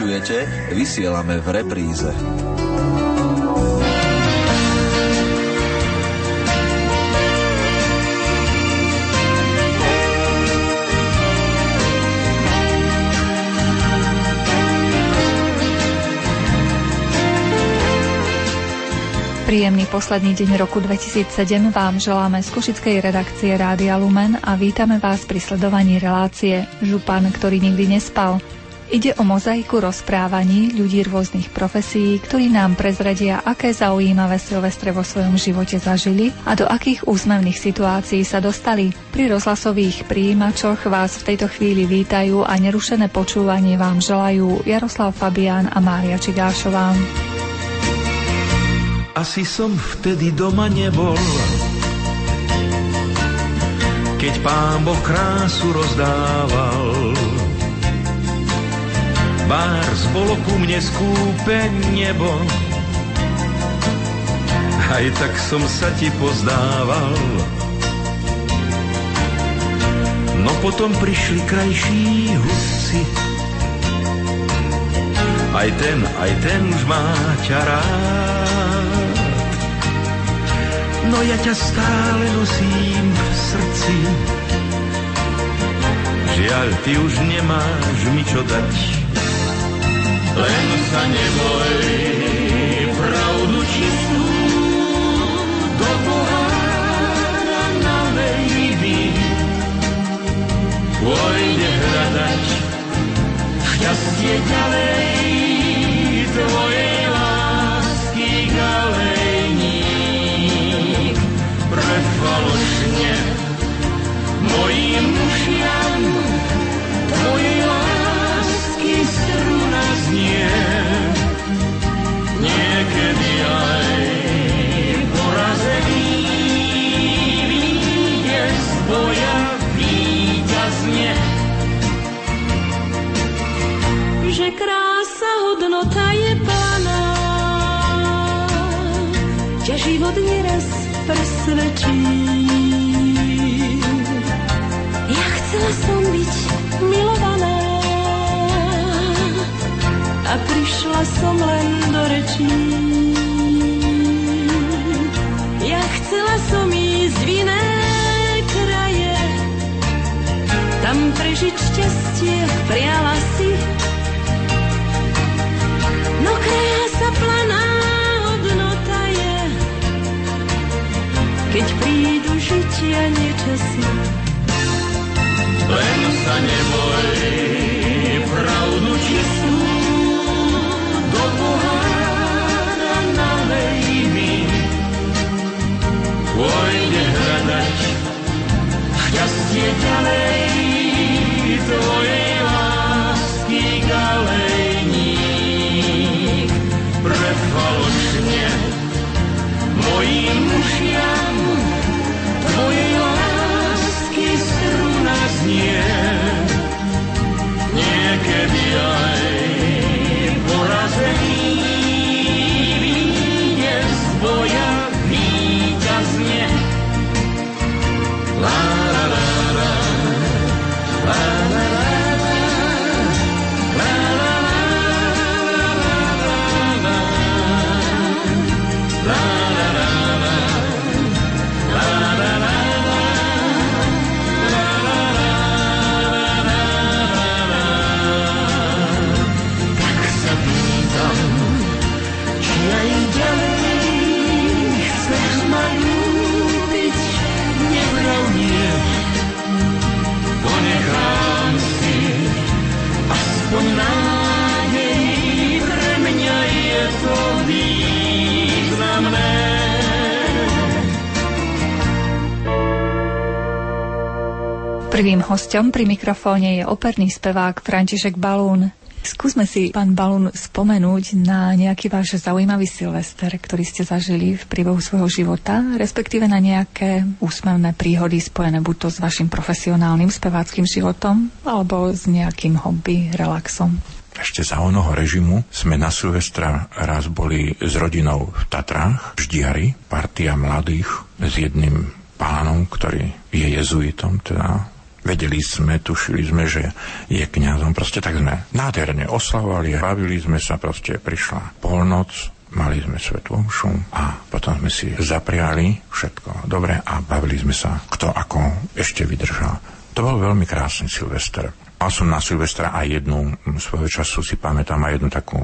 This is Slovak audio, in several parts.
počujete, vysielame v repríze. Príjemný posledný deň roku 2007 vám želáme z Košickej redakcie Rádia Lumen a vítame vás pri sledovaní relácie Župan, ktorý nikdy nespal. Ide o mozaiku rozprávaní ľudí rôznych profesí, ktorí nám prezradia, aké zaujímavé Silvestre vo svojom živote zažili a do akých úsmevných situácií sa dostali. Pri rozhlasových príjimačoch vás v tejto chvíli vítajú a nerušené počúvanie vám želajú Jaroslav Fabián a Mária Čigášová. Asi som vtedy doma nebol, keď pán Boh krásu rozdával. Bárs bolo ku mne skúpe nebo, aj tak som sa ti pozdával. No potom prišli krajší hudci, aj ten, aj ten už má ťa rád. No ja ťa stále nosím v srdci. Žiaľ, ty už nemáš mi čo dať. Len sa neboj, pravdu čistú do pohára nalej mi. Pôjde hľadať šťastie ďalej tvoje lásky galejník pre falošne mojim život nieraz presvedčí. Ja chcela som byť milovaná a prišla som len do rečí. Ja chcela som ísť v iné kraje, tam prežiť šťastie, priala si No krása planá keď prídu žitia nečasy. Len sa neboj, pravdu čistú do pohára nalej mi. Pôjde hľadať šťastie ďalej tvojej lásky galejník pre falošne mojim ušiam znie niekedy aj Hostom pri mikrofóne je operný spevák František Balún. Skúsme si, pán Balún, spomenúť na nejaký váš zaujímavý Silvester, ktorý ste zažili v priebehu svojho života, respektíve na nejaké úsmevné príhody spojené buď to s vašim profesionálnym speváckým životom, alebo s nejakým hobby, relaxom. Ešte za onoho režimu sme na Silvestra raz boli s rodinou v Tatrách, v Ždiari, partia mladých s jedným pánom, ktorý je jezuitom, teda Vedeli sme, tušili sme, že je kňazom. Proste tak sme nádherne oslavovali, bavili sme sa, proste prišla polnoc, mali sme svetú omšu a potom sme si zapriali všetko dobre a bavili sme sa, kto ako ešte vydržal. To bol veľmi krásny Silvester. Mal som na Silvestra aj jednu, svojho času si pamätám aj jednu takú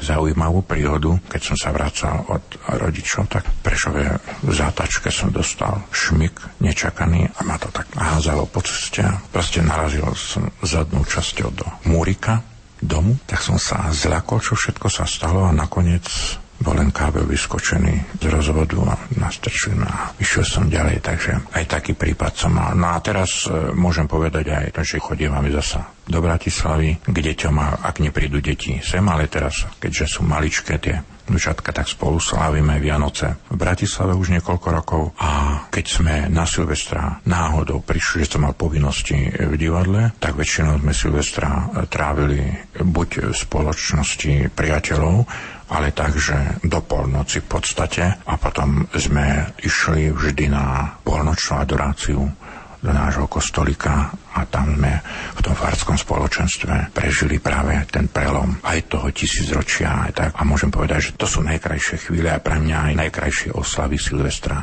zaujímavú príhodu, keď som sa vracal od rodičov, tak v Prešove v zátačke som dostal šmik nečakaný a ma to tak házalo po ceste. Proste narazil som zadnou časťou do múrika domu, tak som sa zľakol, čo všetko sa stalo a nakoniec bol len kábel vyskočený z rozvodu a nastrčil a išiel som ďalej, takže aj taký prípad som mal. No a teraz e, môžem povedať aj to, že chodívame zasa do Bratislavy k deťom a ak neprídu deti sem, ale teraz, keďže sú maličké tie Dušatka, tak spolu slávime Vianoce. V Bratislave už niekoľko rokov a keď sme na Silvestra náhodou prišli, že som mal povinnosti v divadle, tak väčšinou sme Silvestra trávili buď v spoločnosti priateľov, ale takže do polnoci v podstate. A potom sme išli vždy na polnočnú adoráciu do nášho kostolika a tam sme v tom farskom spoločenstve prežili práve ten prelom aj toho tisícročia. Aj tak. A môžem povedať, že to sú najkrajšie chvíle a pre mňa aj najkrajšie oslavy Silvestra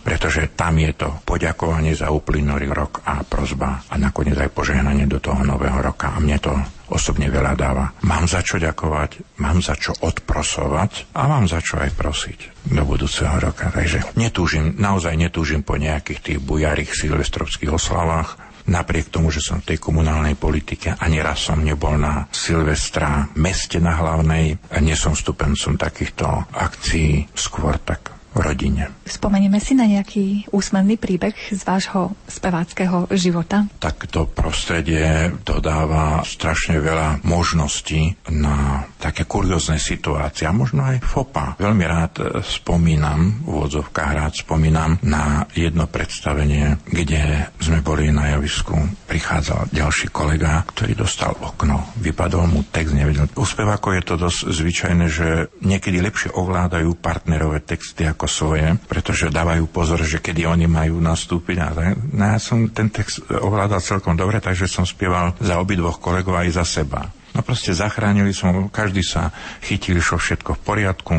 pretože tam je to poďakovanie za uplynulý rok a prozba a nakoniec aj požehnanie do toho nového roka. A mne to osobne veľa dáva. Mám za čo ďakovať, mám za čo odprosovať a mám za čo aj prosiť do budúceho roka. Takže netúžim, naozaj netúžim po nejakých tých bujarých silvestrovských oslavách, Napriek tomu, že som v tej komunálnej politike, ani raz som nebol na Silvestra meste na hlavnej nie som stupencom takýchto akcií, skôr tak rodine. Spomenieme si na nejaký úsmevný príbeh z vášho speváckého života? Tak to prostredie dodáva strašne veľa možností na také kuriózne situácie a možno aj fopa. Veľmi rád spomínam, v úvodzovkách rád spomínam na jedno predstavenie, kde sme boli na javisku. Prichádzal ďalší kolega, ktorý dostal okno. Vypadol mu text, nevedel. U spevákov je to dosť zvyčajné, že niekedy lepšie ovládajú partnerové texty ako svoje, pretože dávajú pozor, že kedy oni majú nastúpiť. A no ja som ten text ovládal celkom dobre, takže som spieval za obidvoch kolegov aj za seba. No proste zachránili som, každý sa chytil, šo všetko v poriadku.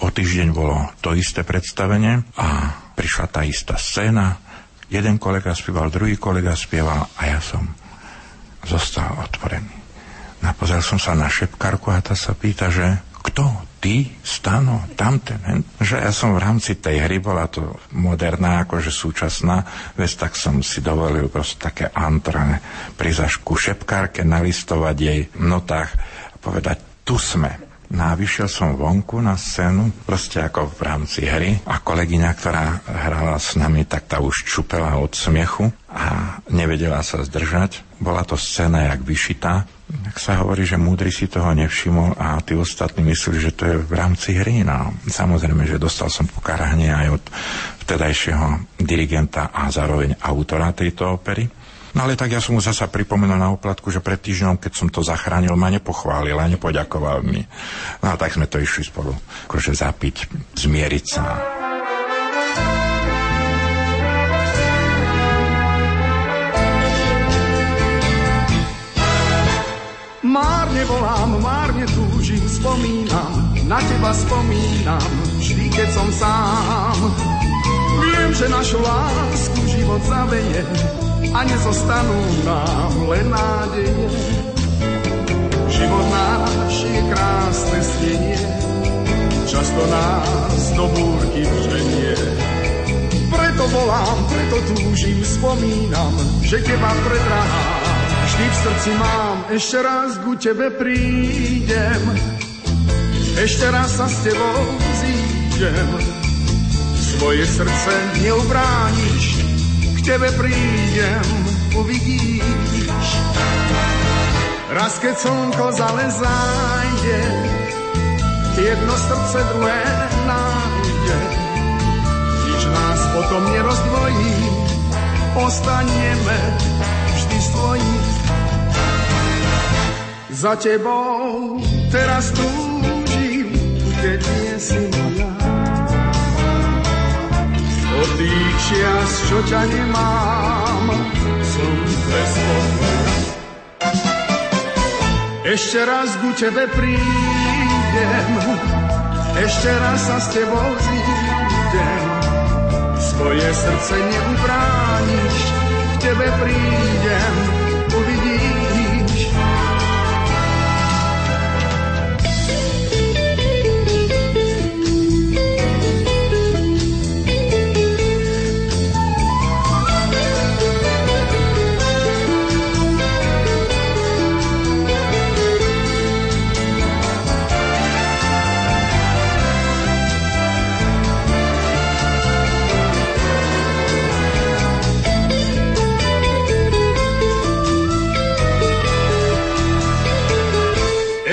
O týždeň bolo to isté predstavenie a prišla tá istá scéna. Jeden kolega spieval, druhý kolega spieval a ja som zostal otvorený. Napozrel som sa na šepkarku a tá sa pýta, že kto ty, Stano, tamten, hen. že ja som v rámci tej hry, bola to moderná, akože súčasná vec, tak som si dovolil proste také antrané prizašku šepkárke nalistovať jej v notách a povedať, tu sme. No a vyšiel som vonku na scénu, proste ako v rámci hry a kolegyňa, ktorá hrala s nami, tak tá už čupela od smiechu a nevedela sa zdržať. Bola to scéna jak vyšitá tak sa hovorí, že múdry si toho nevšimol a tí ostatní mysleli, že to je v rámci hry. No, samozrejme, že dostal som pokaranie aj od vtedajšieho dirigenta a zároveň autora tejto opery. No ale tak ja som mu zasa pripomenul na oplatku, že pred týždňom, keď som to zachránil, ma nepochválil a nepoďakoval mi. No a tak sme to išli spolu akože zapiť, zmieriť sa. Márne volám, márne túžim, spomínam, na teba spomínam, vždy keď som sám. Viem, že našu lásku život zaveje a nezostanú nám len nádeje. Život náš je krásne stenie, často nás do búrky vženie. Preto volám, preto túžim, spomínam, že teba predrahám Vždy v srdci mám, ešte raz ku tebe prídem, ešte raz sa s tebou zídem. Svoje srdce neubrániš, k tebe prídem, uvidíš. Raz keď slnko zale zájde, jedno srdce druhé nájde. Nič nás potom nerozdvojí, ostaneme vždy svojí. Za tebou teraz túžim, keď nie si moja. Od tých čias, čo ťa nemám, som bez. Ešte raz ku tebe prídem, ešte raz sa s tebou zídem. Svoje srdce neubrániš, k tebe prídem,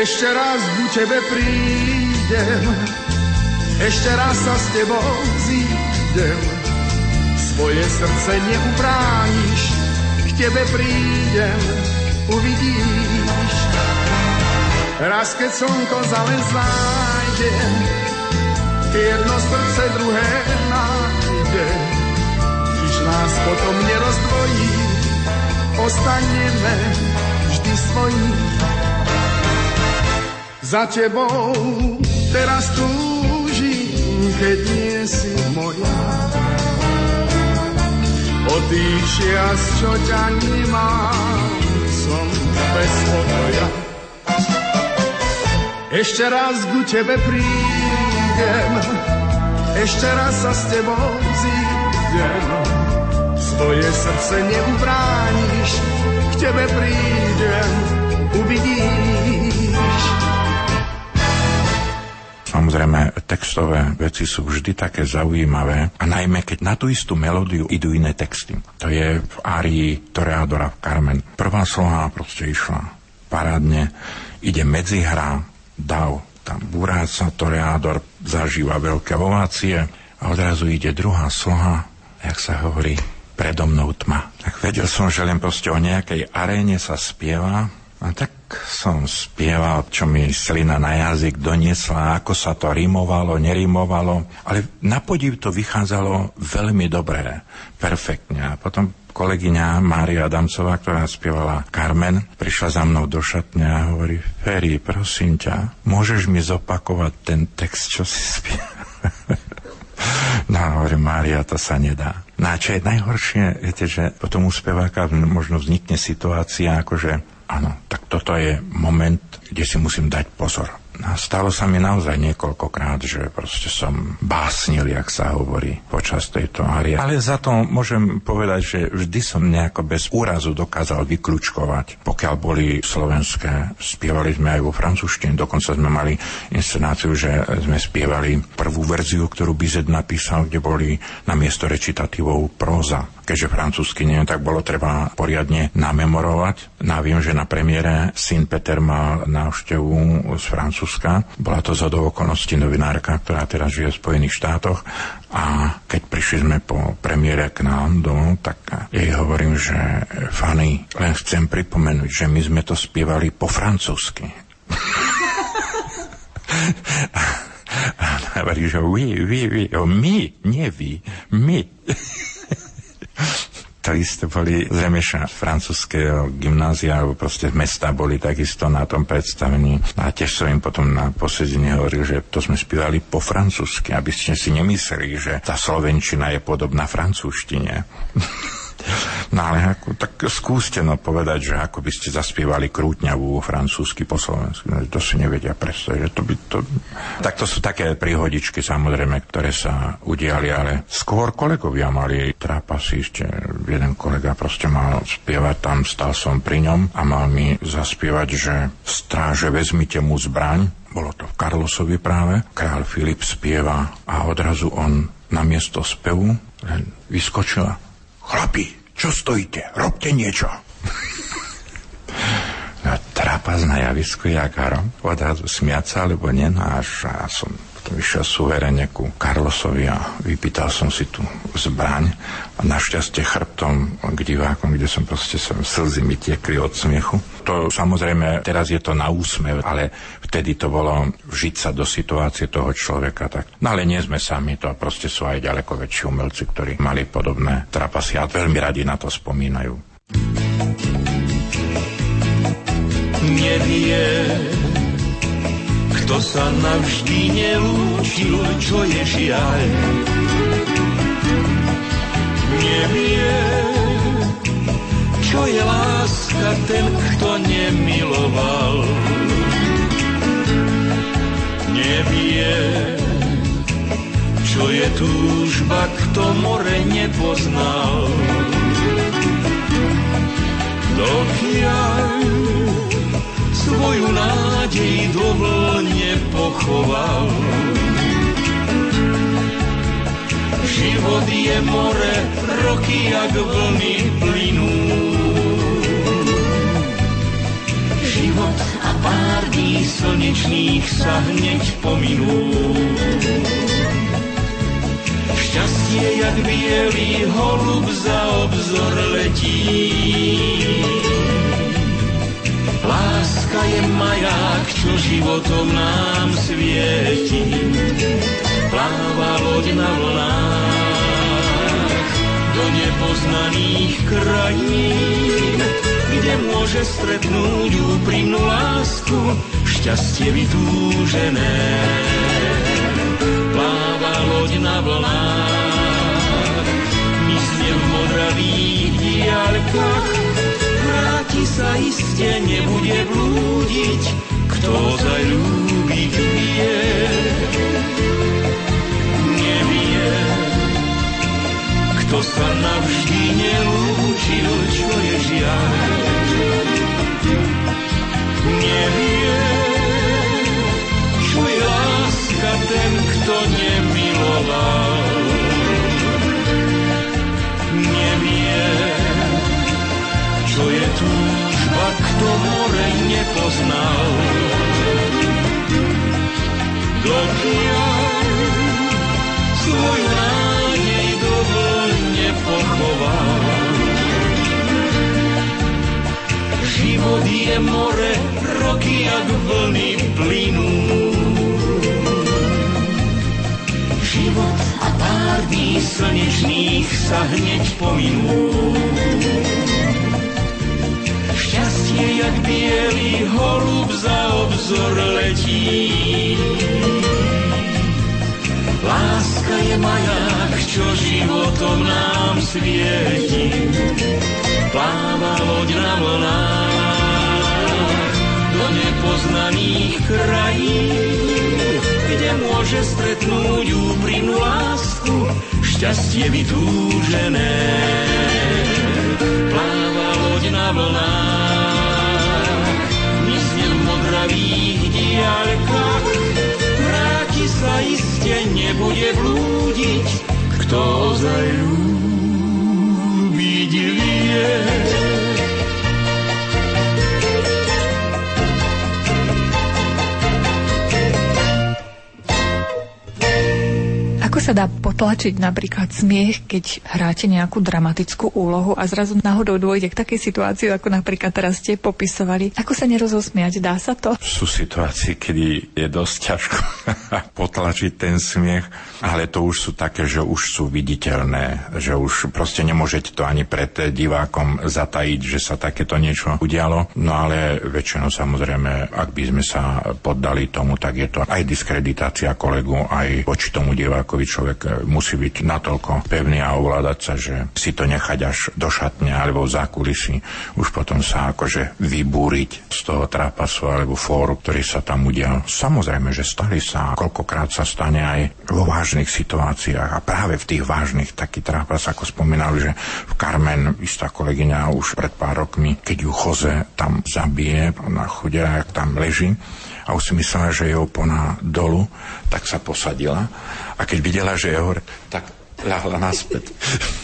Ešte raz ku tebe prídem, ešte raz sa s tebou zídem. Svoje srdce neubrániš, k tebe prídem, uvidíš. Raz keď slnko zales zájde, jedno srdce druhé nájde. Když nás potom nerozdvojí, ostaneme vždy svojí. Za tebou teraz túžim, keď nie si moja. O tých čias, čo ťa nemám, som bez pokoja. Ešte raz ku tebe prídem, ešte raz sa s tebou zídem. Svoje srdce neubrániš, k tebe prídem, uvidíš. Samozrejme, textové veci sú vždy také zaujímavé a najmä keď na tú istú melódiu idú iné texty. To je v árii Toreadora v Carmen. Prvá sloha proste išla parádne, ide medzihra, dav, tam buráca, Toreador zažíva veľké ovácie a odrazu ide druhá sloha, jak sa hovorí, predo mnou tma. Tak vedel som, že len proste o nejakej aréne sa spieva a tak som spieval, čo mi slina na jazyk doniesla, ako sa to rimovalo, nerimovalo, ale na podiv to vychádzalo veľmi dobré, perfektne. A potom kolegyňa Mária Adamcová, ktorá spievala Carmen, prišla za mnou do šatne a hovorí, Ferry, prosím ťa, môžeš mi zopakovať ten text, čo si spieval? No, hovorím, Mária, to sa nedá. No a čo je najhoršie, viete, že potom u speváka možno vznikne situácia, akože áno, tak toto je moment, kde si musím dať pozor. A stalo sa mi naozaj niekoľkokrát, že proste som básnil, jak sa hovorí, počas tejto árie. Ale za to môžem povedať, že vždy som nejako bez úrazu dokázal vyklúčkovať. Pokiaľ boli slovenské, spievali sme aj vo francúzštine, dokonca sme mali inscenáciu, že sme spievali prvú verziu, ktorú Bizet napísal, kde boli na miesto recitatívov próza keďže francúzsky neviem, tak bolo treba poriadne namemorovať. No viem, že na premiére syn Peter mal návštevu z Francúzska. Bola to za do okolností novinárka, ktorá teraz žije v Spojených štátoch. A keď prišli sme po premiére k nám domov, tak jej hovorím, že Fanny, len chcem pripomenúť, že my sme to spievali po francúzsky. A hovorí, že vy, vy, vy, my, nie vy, my isté boli zrejme francúzského gymnázia alebo proste mesta boli takisto na tom predstavení. A tiež som im potom na posedení hovoril, že to sme spievali po francúzsky, aby ste si nemysleli, že tá slovenčina je podobná francúzštine. No ale ako, tak skúste no povedať, že ako by ste zaspievali krútňavú francúzsky po slovensky. No, to si nevedia predstaviť. Že to by to... Tak to sú také príhodičky samozrejme, ktoré sa udiali, ale skôr kolegovia mali trápasy. Ešte jeden kolega proste mal spievať tam, stal som pri ňom a mal mi zaspievať, že stráže vezmite mu zbraň, bolo to v Karlosovi práve, král Filip spieva a odrazu on na miesto spevu len vyskočil Chlapi, čo stojíte? Robte niečo. no, trapas na javisku, jak hrom, odrazu smiať alebo nie, no až ja som vyšiel suverene ku Carlosovi a vypýtal som si tú zbraň a našťastie chrbtom k divákom, kde som proste som, slzy mi tiekli od smiechu. To samozrejme, teraz je to na úsmev, ale vtedy to bolo vžiť sa do situácie toho človeka. Tak. No ale nie sme sami, to proste sú aj ďaleko väčší umelci, ktorí mali podobné trapasy a veľmi radi na to spomínajú. Nevie, kto sa navždy nelúčil, čo je žiaľ. Nevie, čo je láska ten, kto nemiloval. Nevie, čo je túžba, kto more nepoznal. Dokiaľ svoju nádej do vlne pochoval. Život je more, roky jak vlny plynú. Život a pár dní slnečných sa hneď pominú. Šťastie jak bielý holub za obzor letí. Láska je maják, čo životom nám svieti. Pláva loď na vlnách do nepoznaných krajín, kde môže stretnúť úprimnú lásku, šťastie vytúžené. Pláva loď na vlnách, mysne v modravých diaľkách, vráti sa iste, nebude blúdiť, kto zalúbiť vie. Nevie, kto sa navždy nelúčil, čo je žiaľ. Nevie, čo je láska ten, kto nemiloval. More nepoznal. Dokiaľ svoj nádej pochoval. Život je more, roky jak vlny plynú. Život a pár dní slnečných sa hneď pominú. Šťastie jak bielý holub za obzor letí. Láska je maják, čo životom nám svieti. Pláva loď na vlnách do nepoznaných krajín, kde môže stretnúť úprimnú lásku, šťastie vytúžené. Pláva loď na vlnách, modravých diaľkách, vráti sa iste, nebude blúdiť, kto ozaj ľúbiť vie. Sa dá potlačiť napríklad smiech, keď hráte nejakú dramatickú úlohu a zrazu náhodou dôjde k takej situácii, ako napríklad teraz ste popisovali. Ako sa nerozosmiať? Dá sa to? Sú situácie, kedy je dosť ťažko potlačiť ten smiech, ale to už sú také, že už sú viditeľné, že už proste nemôžete to ani pred divákom zatajiť, že sa takéto niečo udialo. No ale väčšinou samozrejme, ak by sme sa poddali tomu, tak je to aj diskreditácia kolegu, aj voči tomu divákovi človek musí byť natoľko pevný a ovládať sa, že si to nechať až do šatne alebo v zákulisí, už potom sa akože vybúriť z toho trápasu alebo fóru, ktorý sa tam udial. Samozrejme, že stali sa, koľkokrát sa stane aj vo vážnych situáciách a práve v tých vážnych taký trápas, ako spomínali, že v Carmen istá kolegyňa už pred pár rokmi, keď ju Choze tam zabije na chude, jak tam leží, a už si myslela, že je opona dolu, tak sa posadila a keď videla, že je hore, tak ľahla naspäť.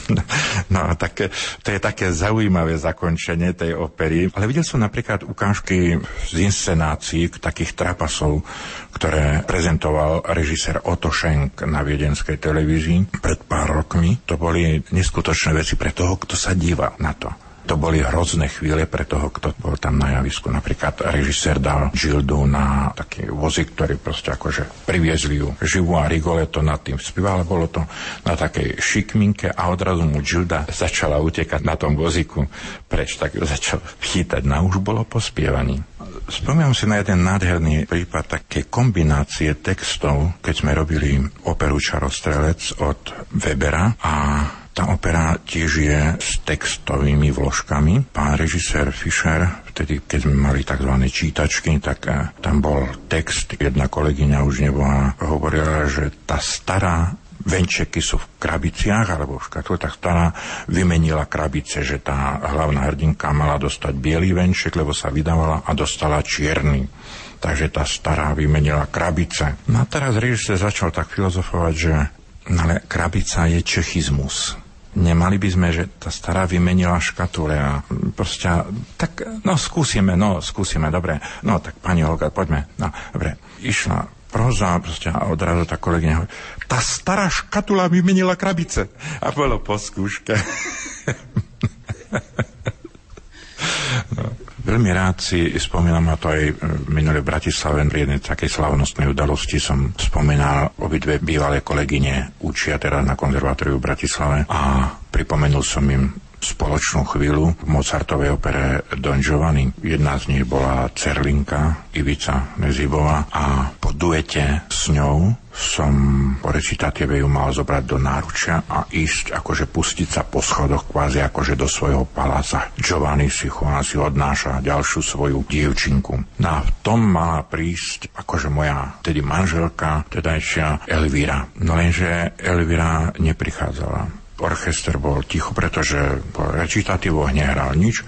No, no tak to je také zaujímavé zakončenie tej opery. Ale videl som napríklad ukážky z inscenácií takých trapasov, ktoré prezentoval režisér Otto Schenk na viedenskej televízii pred pár rokmi. To boli neskutočné veci pre toho, kto sa díva na to. To boli hrozné chvíle pre toho, kto bol tam na javisku. Napríklad režisér dal Žildu na taký vozík, ktorý proste akože priviezli ju živú a Rigoletto nad tým spíval. Bolo to na takej šikminke a odrazu mu Žilda začala utekať na tom vozíku preč, tak začal chytať. Na už bolo po spievaní. Spomínam si na jeden nádherný prípad také kombinácie textov, keď sme robili operu Čarostrelec od Webera a tá opera tiež je s textovými vložkami. Pán režisér Fischer, vtedy, keď sme mali tzv. čítačky, tak eh, tam bol text. Jedna kolegyňa už nebola, hovorila, že tá stará venčeky sú v krabiciach alebo v škatule, tak stará vymenila krabice, že tá hlavná hrdinka mala dostať biely venček, lebo sa vydávala a dostala čierny. Takže tá stará vymenila krabice. No a teraz režisér začal tak filozofovať, že no ale krabica je čechizmus nemali by sme, že tá stará vymenila škatule a proste, tak no skúsime, no skúsime, dobre, no tak pani Olga, poďme, no dobre, išla proza proste a odrazu tá kolegyňa hovorí, tá stará škatula vymenila krabice. A bolo po skúške. Veľmi rád si spomínam, a to aj minulé v Bratislave, v jednej takej slavnostnej udalosti som spomínal obidve bývalé kolegyne, učia teraz na konzervatóriu v Bratislave a pripomenul som im spoločnú chvíľu v Mozartovej opere Don Giovanni. Jedna z nich bola Cerlinka, Ivica Nezibová a po duete s ňou som po recitatíve ju mal zobrať do náručia a ísť, akože pustiť sa po schodoch kvázi akože do svojho paláca. Giovanni si Juan si odnáša ďalšiu svoju dievčinku. No a v tom mala prísť akože moja tedy manželka, tedajšia Elvira. No lenže Elvira neprichádzala orchester bol ticho, pretože po recitatívoch nehral nič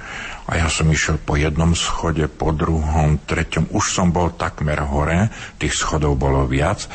a ja som išiel po jednom schode, po druhom, treťom. Už som bol takmer hore, tých schodov bolo viac.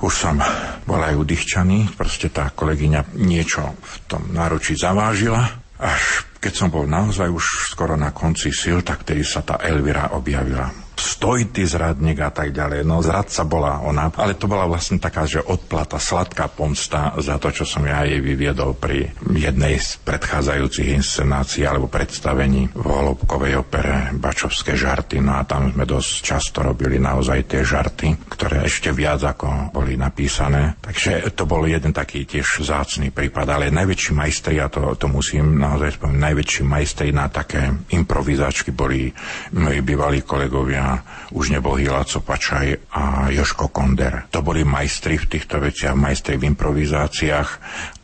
Už som bol aj udýchčaný, proste tá kolegyňa niečo v tom náručí zavážila. Až keď som bol naozaj už skoro na konci sil, tak tedy sa tá Elvira objavila stoj ty zradník a tak ďalej. No zradca bola ona, ale to bola vlastne taká, že odplata, sladká pomsta za to, čo som ja jej vyviedol pri jednej z predchádzajúcich inscenácií alebo predstavení v Holubkovej opere Bačovské žarty. No a tam sme dosť často robili naozaj tie žarty, ktoré ešte viac ako boli napísané. Takže to bol jeden taký tiež zácný prípad, ale najväčší majstri, a to, to musím naozaj spomenúť, najväčší majstri na také improvizačky boli moji bývalí kolegovia už nebol Hilaco Pačaj a Joško Konder. To boli majstri v týchto veciach, majstri v improvizáciách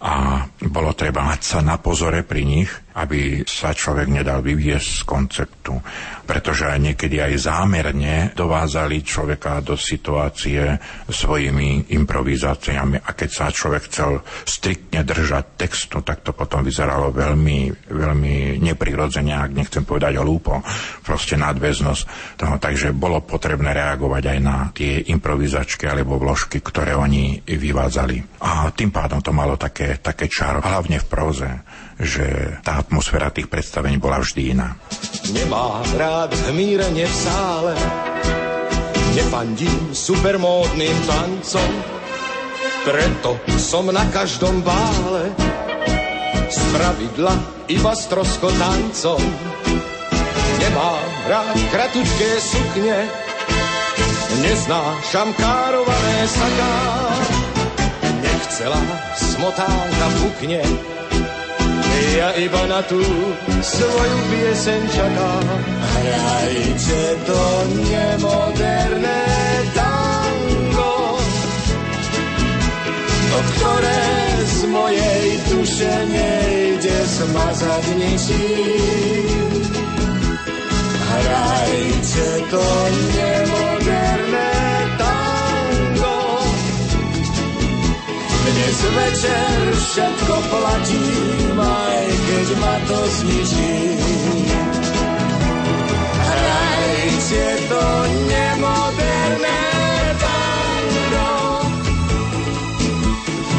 a bolo treba mať sa na pozore pri nich, aby sa človek nedal vyviesť z konceptu. Pretože niekedy aj zámerne dovázali človeka do situácie svojimi improvizáciami a keď sa človek chcel striktne držať textu, tak to potom vyzeralo veľmi, veľmi neprirodzene, ak nechcem povedať hlúpo, proste nadväznosť toho. Takže bolo potrebné reagovať aj na tie improvizačky alebo vložky, ktoré oni vyvádzali. A tým pádom to malo také také čaro, hlavne v proze, že tá atmosféra tých predstavení bola vždy iná. Nemám rád hmírenie v sále, nefandím supermódnym tancom, preto som na každom bále z pravidla iba tancom. Nemám rád kratučké sukne, neznášam kárované saká, celá smotánka pukne. Ja iba na tú svoju pieseň čakám. Hrajte to nemoderné tango, to, ktoré z mojej duše nejde smazať ničím. Hrajte to nemoderné Dnes večer všetko platím, aj keď ma to zničí. Hrajte to nemoderné tango.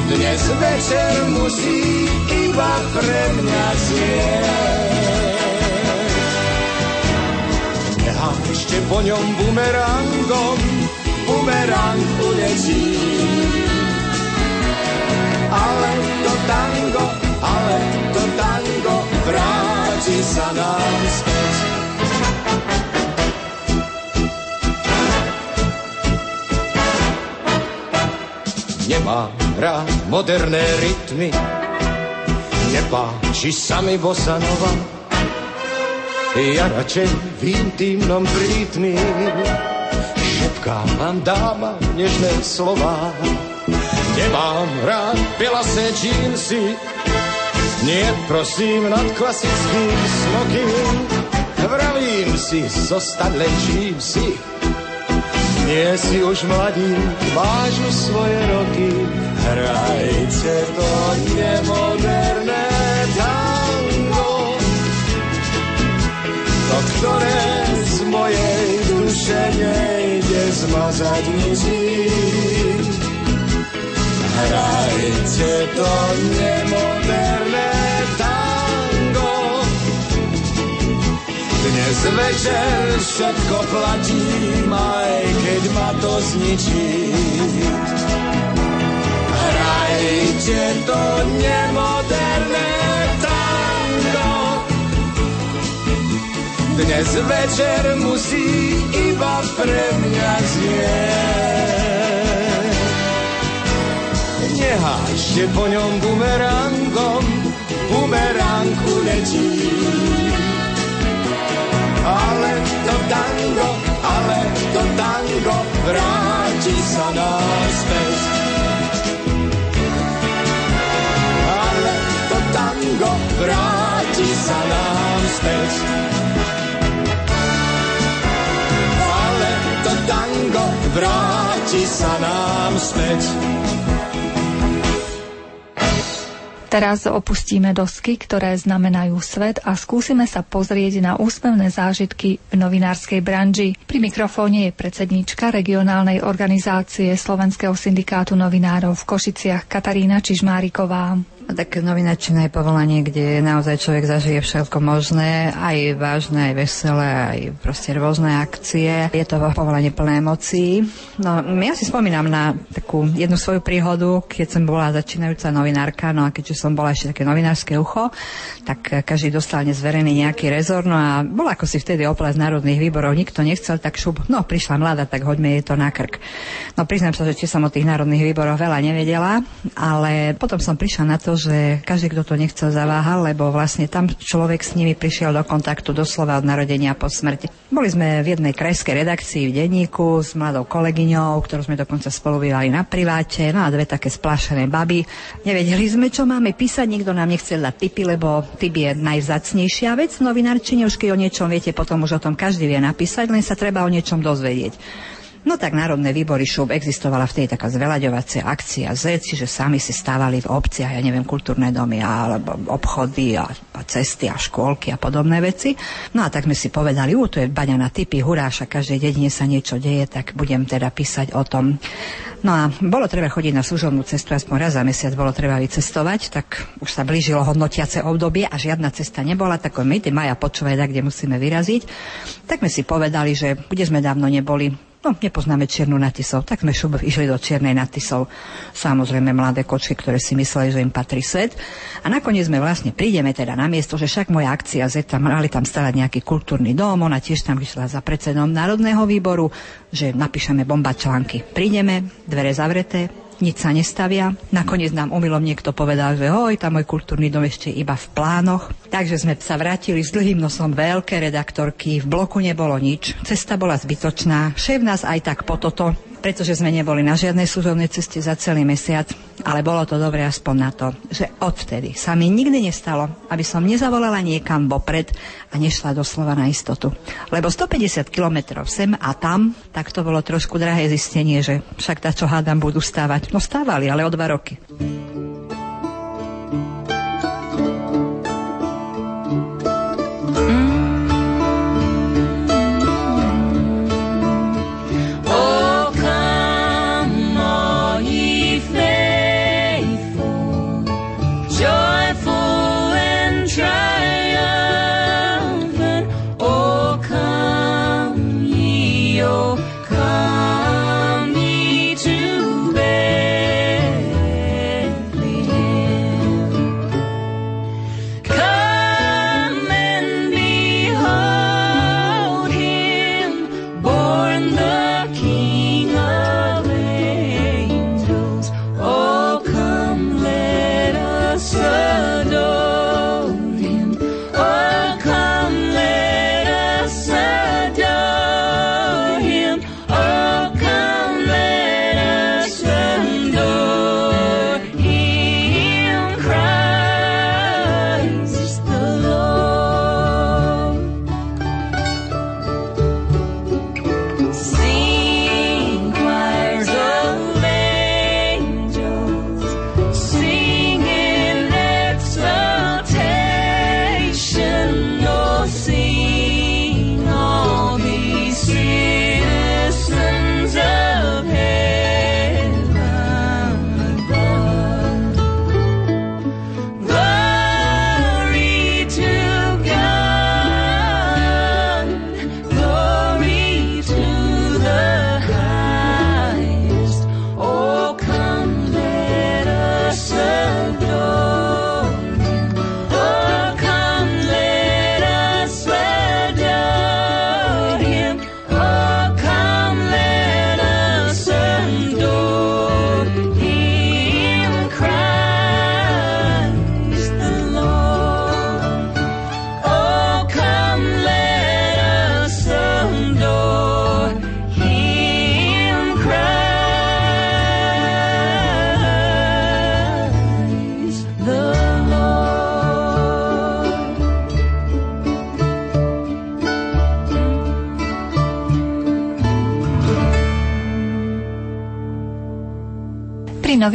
Dnes večer musí iba pre mňa znieť. Nechám ešte po ňom bumerangom, bumerang uletí. Ale to tango, ale to tango vráti sa nám späť. Nemám rád moderné rytmy, nepáči sa mi bossa nova. Ja radšej v intimnom prítmi šepkám vám dáma nežné slova. Nemám rád pilase džínsy, nie prosím nad klasickým smoking. Vravím si, zostať len čím si, nie si už mladý, máš už svoje roky. Hrajte to nemoderné tango, to, ktoré z mojej duše nejde zmazať ničím. Hrajte to nemoderné tango, dnes večer všetko platím, aj keď ma to zničí. Hrajte to nemoderné tango. Dnes večer musí iba pre mňa znieť. Nehážte po ňom bumerangom, bumerang uletí ale to tango, ale to tango vráti sa naspäť. Ale to tango vráti sa nám. Ale to tango vráti sa nám späť. Teraz opustíme dosky, ktoré znamenajú svet a skúsime sa pozrieť na úspevné zážitky v novinárskej branži. Pri mikrofóne je predsednička regionálnej organizácie Slovenského syndikátu novinárov v Košiciach Katarína Čižmáriková. Tak novinačné je povolanie, kde naozaj človek zažije všetko možné, aj vážne, aj veselé, aj proste rôzne akcie. Je to povolanie plné emócií. No, ja si spomínam na takú jednu svoju príhodu, keď som bola začínajúca novinárka, no a keďže som bola ešte také novinárske ucho, tak každý dostal nezverený nejaký rezor, no a bola ako si vtedy z národných výborov, nikto nechcel, tak šup, no prišla mladá, tak hoďme jej to na krk. No priznám sa, že či som o tých národných výboroch veľa nevedela, ale potom som prišla na to, že každý, kto to nechcel, zaváhal, lebo vlastne tam človek s nimi prišiel do kontaktu doslova od narodenia po smrti. Boli sme v jednej krajskej redakcii v denníku s mladou kolegyňou, ktorú sme dokonca spolu na priváte, no a dve také splašené baby. Nevedeli sme, čo máme písať, nikto nám nechcel dať tipy, lebo typ je najvzácnejšia vec novinárčine, už keď o niečom viete, potom už o tom každý vie napísať, len sa treba o niečom dozvedieť. No tak národné výbory šup existovala v tej taká zveľaďovacia akcia Z, čiže sami si stávali v obciach, ja neviem, kultúrne domy alebo obchody a, a cesty a škôlky a podobné veci. No a tak sme si povedali, ú, tu je baňa na typy, huráša, každej dedine sa niečo deje, tak budem teda písať o tom. No a bolo treba chodiť na služobnú cestu, aspoň raz za mesiac bolo treba vycestovať, tak už sa blížilo hodnotiace obdobie a žiadna cesta nebola, tak my, ty Maja, počúvaj, kde musíme vyraziť. Tak sme si povedali, že kde sme dávno neboli, No, nepoznáme Čiernu Natisov, tak sme šup išli do Čiernej Natisov. Samozrejme mladé kočky, ktoré si mysleli, že im patrí svet. A nakoniec sme vlastne prídeme teda na miesto, že však moja akcia Z, tam mali tam stavať nejaký kultúrny dom, ona tiež tam vyšla za predsedom Národného výboru, že napíšeme bomba články. Prídeme, dvere zavreté, nič sa nestavia. Nakoniec nám umilom niekto povedal, že hoj, tam môj kultúrny dom ešte iba v plánoch. Takže sme sa vrátili s dlhým nosom veľké redaktorky, v bloku nebolo nič, cesta bola zbytočná, šéf nás aj tak po toto pretože sme neboli na žiadnej súžovnej ceste za celý mesiac, ale bolo to dobre aspoň na to, že odvtedy sa mi nikdy nestalo, aby som nezavolala niekam vopred a nešla doslova na istotu. Lebo 150 kilometrov sem a tam, tak to bolo trošku drahé zistenie, že však tá, čo hádam, budú stávať. No stávali, ale o dva roky. Pri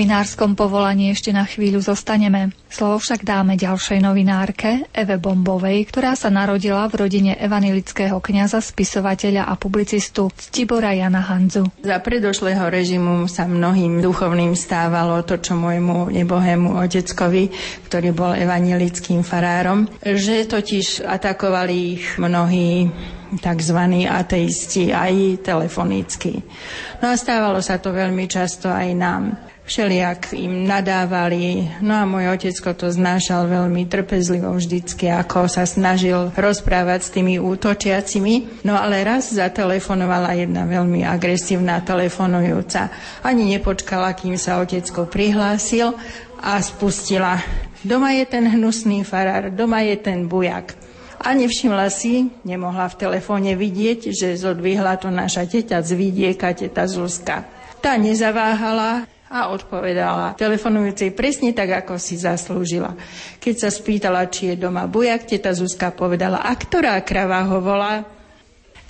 novinárskom povolaní ešte na chvíľu zostaneme. Slovo však dáme ďalšej novinárke, Eve Bombovej, ktorá sa narodila v rodine evanilického kňaza, spisovateľa a publicistu Ctibora Jana Hanzu. Za predošlého režimu sa mnohým duchovným stávalo to, čo môjmu nebohému oteckovi, ktorý bol evanilickým farárom, že totiž atakovali ich mnohí tzv. ateisti aj telefonicky. No a stávalo sa to veľmi často aj nám všelijak im nadávali. No a môj otecko to znášal veľmi trpezlivo vždycky, ako sa snažil rozprávať s tými útočiacimi. No ale raz zatelefonovala jedna veľmi agresívna telefonujúca. Ani nepočkala, kým sa otecko prihlásil a spustila. Doma je ten hnusný farár, doma je ten bujak. A nevšimla si, nemohla v telefóne vidieť, že zodvihla to naša teťa z vidieka, teta Zuzka. Tá nezaváhala, a odpovedala telefonujúcej presne tak, ako si zaslúžila. Keď sa spýtala, či je doma bujak, teta Zuzka povedala, a ktorá krava ho volá?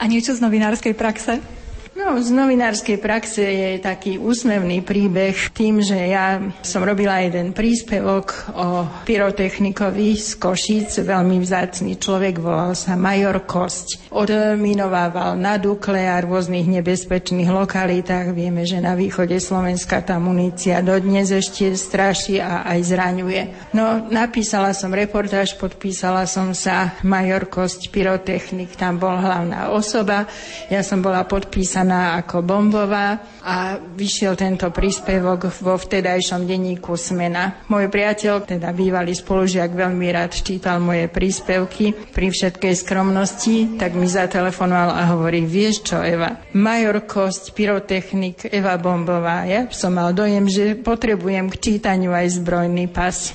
A niečo z novinárskej praxe? No, z novinárskej praxe je taký úsmevný príbeh tým, že ja som robila jeden príspevok o pyrotechnikovi z Košíc, veľmi vzácný človek, volal sa Major Kosť. Odminovával na Dukle a rôznych nebezpečných lokalitách. Vieme, že na východe Slovenska tá munícia dodnes ešte straší a aj zraňuje. No, napísala som reportáž, podpísala som sa Major Kosť, pyrotechnik, tam bol hlavná osoba. Ja som bola podpísaná označená ako bombová a vyšiel tento príspevok vo vtedajšom denníku Smena. Môj priateľ, teda bývalý spolužiak, veľmi rád čítal moje príspevky pri všetkej skromnosti, tak mi zatelefonoval a hovorí, vieš čo Eva, major Kost, pyrotechnik Eva Bombová. Ja som mal dojem, že potrebujem k čítaniu aj zbrojný pas.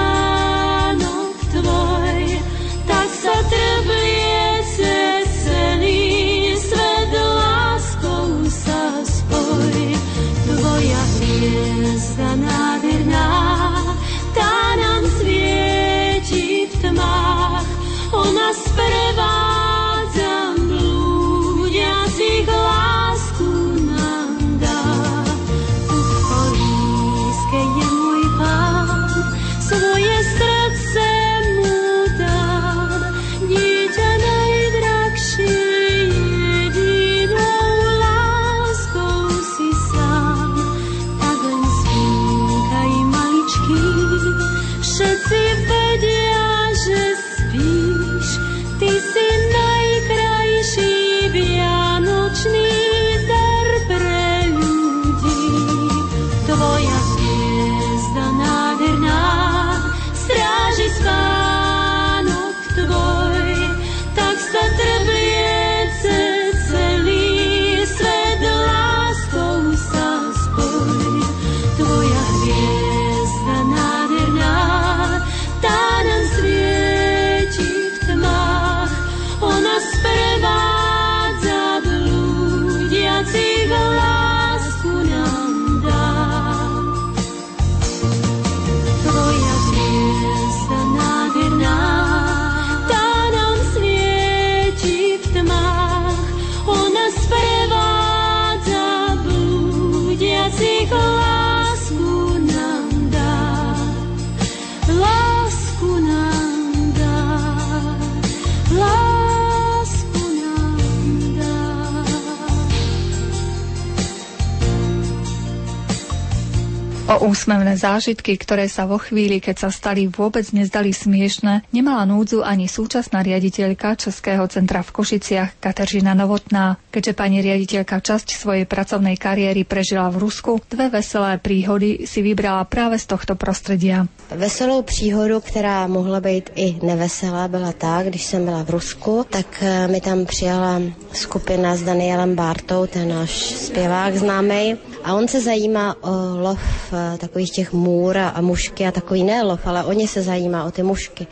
úsmevné zážitky, ktoré sa vo chvíli, keď sa stali, vôbec nezdali smiešne, nemala núdzu ani súčasná riaditeľka Českého centra v Košiciach Kateřina Novotná. Keďže pani riaditeľka časť svojej pracovnej kariéry prežila v Rusku, dve veselé príhody si vybrala práve z tohto prostredia. Veselou příhodu, která mohla být i neveselá, byla ta, když jsem byla v Rusku, tak eh, mi tam přijala skupina s Danielem Bartou, ten náš zpěvák známý, a on se zajímá o lov eh, takových těch můr a mušky a takový ne lov, ale oni se zajímá o ty mušky.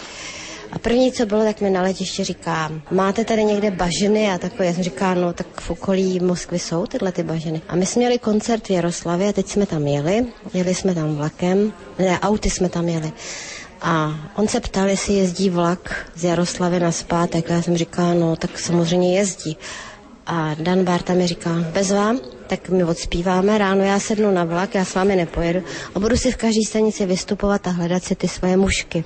A první, co bylo, tak mi na letiště říká, máte tady někde bažiny a takové. Já jsem říká, no tak v okolí Moskvy jsou tyhle ty bažiny. A my jsme měli koncert v Jaroslavě a teď jsme tam jeli, jeli jsme tam vlakem, ne, auty jsme tam jeli. A on se ptal, jestli jezdí vlak z Jaroslavy na zpátek. A já jsem říkala, no tak samozřejmě jezdí. A Dan Barta mi říká, bez vám, tak my odspíváme, ráno já sednu na vlak, já s vámi nepojedu a budu si v každé stanici vystupovat a hledat si ty svoje mušky,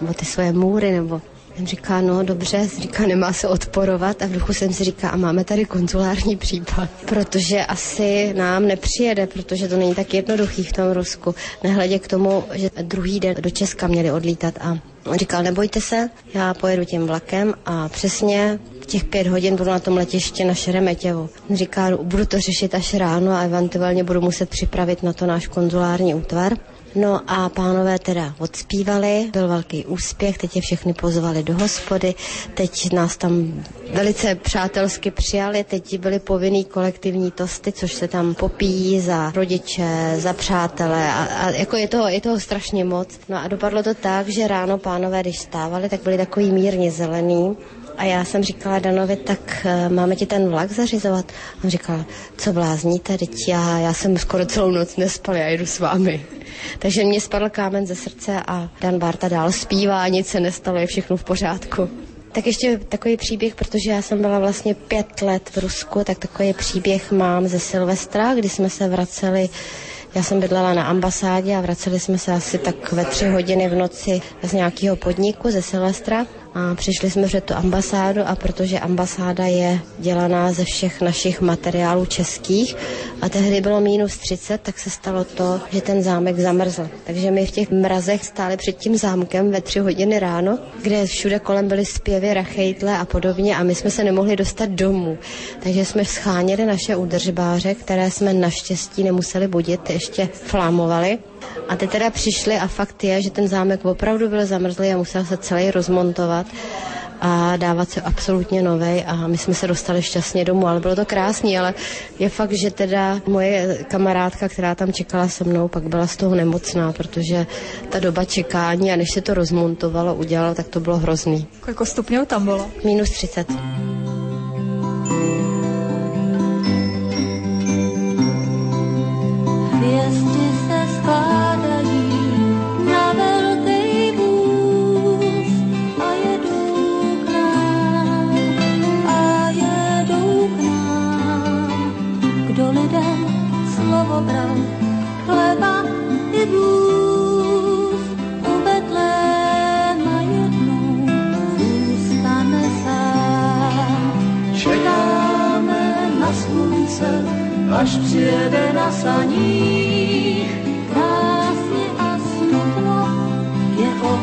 nebo ty svoje můry, nebo jsem říká, no dobře, říká, nemá se odporovat. A v duchu jsem si říká, a máme tady konzulární případ, protože asi nám nepřijede, protože to není tak jednoduchý v tom Rusku, nehledě k tomu, že druhý den do Česka měli odlítat a on říkal, nebojte se, já pojedu tím vlakem. A přesně těch pět hodin budu na tom letišti na Šeremetěvu. Říká, budu to řešit až ráno a eventuálně budu muset připravit na to náš konzulární útvar. No a pánové teda odspívali, byl velký úspěch, teď je všechny pozvali do hospody, teď nás tam velice přátelsky přijali, teď byly povinný kolektivní tosty, což se tam popíjí za rodiče, za přátele a, a jako je toho, je toho strašně moc. No a dopadlo to tak, že ráno pánové, když stávali, tak byli takový mírně zelený, a já jsem říkala Danovi, tak uh, máme ti ten vlak zařizovat? On říkal, co blázníte, teď já, já jsem skoro celou noc nespal, já jdu s vámi. Takže mě spadl kámen ze srdce a Dan Barta dál zpívá, nic se nestalo, je všechno v pořádku. Tak ještě takový příběh, protože já jsem byla vlastně pět let v Rusku, tak takový příběh mám ze Silvestra, kdy jsme se vraceli já jsem bydlela na ambasádě a vraceli jsme se asi tak ve tři hodiny v noci z nějakého podniku ze Silvestra a přišli jsme před tu ambasádu a protože ambasáda je dělaná ze všech našich materiálů českých a tehdy bylo minus 30, tak se stalo to, že ten zámek zamrzl. Takže my v těch mrazech stáli před tím zámkem ve tři hodiny ráno, kde všude kolem byly zpěvy, rachejtle a podobně a my jsme se nemohli dostat domů. Takže jsme scháněli naše údržbáře, které jsme naštěstí nemuseli budit, ještě flámovali a ty teda přišli a fakt je, že ten zámek opravdu byl zamrzlý a musel se celý rozmontovat a dávat se absolutně novej a my jsme se dostali šťastně domů, ale bylo to krásný, ale je fakt, že teda moje kamarádka, která tam čekala se mnou, pak byla z toho nemocná, protože ta doba čekání a než se to rozmontovalo, udělalo, tak to bylo hrozný. Kolik stupňů tam bylo? Minus 30. až přijede na saních. Krásně a smutno je o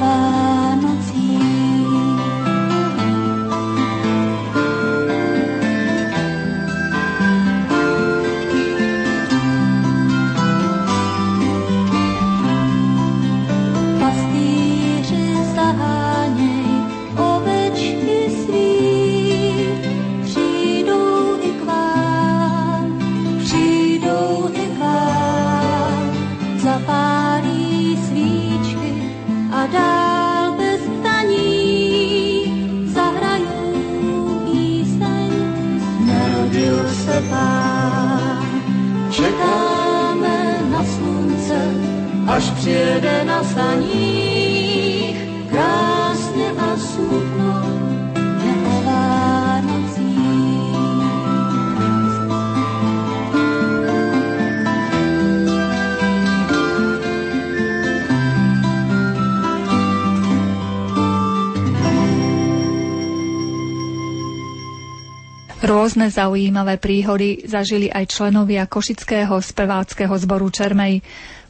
přijede na saních. krásně a smutno o. Rôzne zaujímavé príhody zažili aj členovia Košického speváckého zboru Čermej.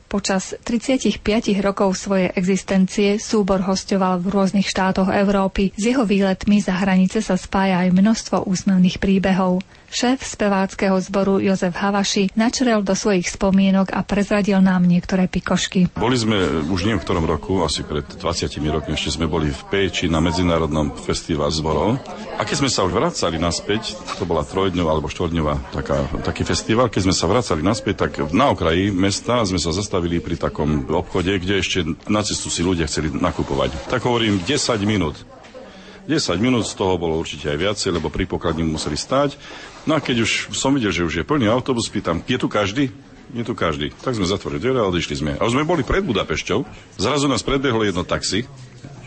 Počas 35 rokov svojej existencie súbor hostoval v rôznych štátoch Európy. S jeho výletmi za hranice sa spája aj množstvo úsmevných príbehov. Šéf speváckého zboru Jozef Havaši načrel do svojich spomienok a prezradil nám niektoré pikošky. Boli sme už nie v ktorom roku, asi pred 20 rokmi ešte sme boli v Péči na Medzinárodnom festivale zborov. A keď sme sa už vracali naspäť, to bola trojdňová alebo štvorňová taká, taký festival, keď sme sa vracali naspäť, tak na okraji mesta sme sa zastavili pri takom obchode, kde ešte na cestu si ľudia chceli nakupovať. Tak hovorím 10 minút. 10 minút z toho bolo určite aj viacej, lebo pri pokladni museli stáť. No a keď už som videl, že už je plný autobus, pýtam, je tu každý? Je tu každý. Tak sme zatvorili dvere a odišli sme. A už sme boli pred Budapešťou. Zrazu nás predbehlo jedno taxi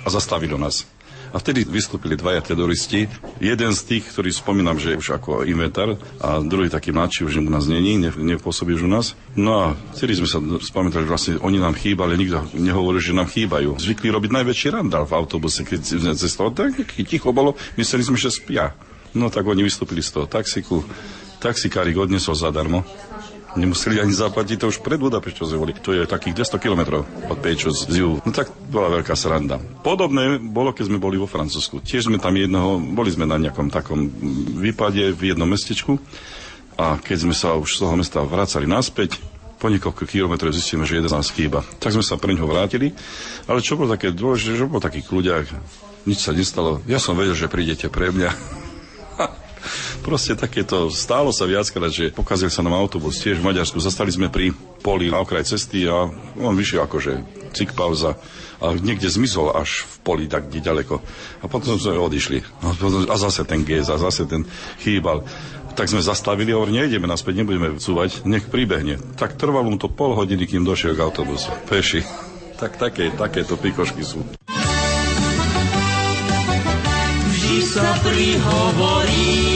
a zastavilo nás. A vtedy vystúpili dvaja teroristi. Jeden z tých, ktorý spomínam, že už ako inventar a druhý taký mladší, už u nás není, ne, nepôsobí už u nás. No a vtedy sme sa spomínali, že vlastne oni nám chýbali, nikto nehovorí, že nám chýbajú. Zvykli robiť najväčší randál v autobuse, keď sme cestovali. Tak ticho bolo, mysleli sme, že spia. No tak oni vystúpili z toho taxiku. Taxikárik odnesol zadarmo Nemuseli ani zaplatiť, to už pred Budapešťou sme boli. To je takých 200 kilometrov od Péču z juhu. No tak bola veľká sranda. Podobné bolo, keď sme boli vo Francúzsku. Tiež sme tam jedného, boli sme na nejakom takom výpade v jednom mestečku a keď sme sa už z toho mesta vracali naspäť, po niekoľko kilometrov zistíme, že jeden nás chýba. Tak sme sa pre ňoho vrátili, ale čo bolo také dôležité, že bol taký kľuďak, nič sa nestalo. Ja som vedel, že prídete pre mňa. Proste takéto stálo sa viackrát, že pokazil sa nám autobus tiež v Maďarsku. Zastali sme pri poli na okraj cesty a on vyšiel akože cik pauza a niekde zmizol až v poli tak kde ďaleko. A potom sme odišli. A zase ten GS a zase ten chýbal. Tak sme zastavili, hovorí, nejdeme naspäť, nebudeme cúvať, nech príbehne. Tak trvalo mu to pol hodiny, kým došiel k autobusu. Peši. Tak také, takéto pikošky sú. Vždy sa prihovorí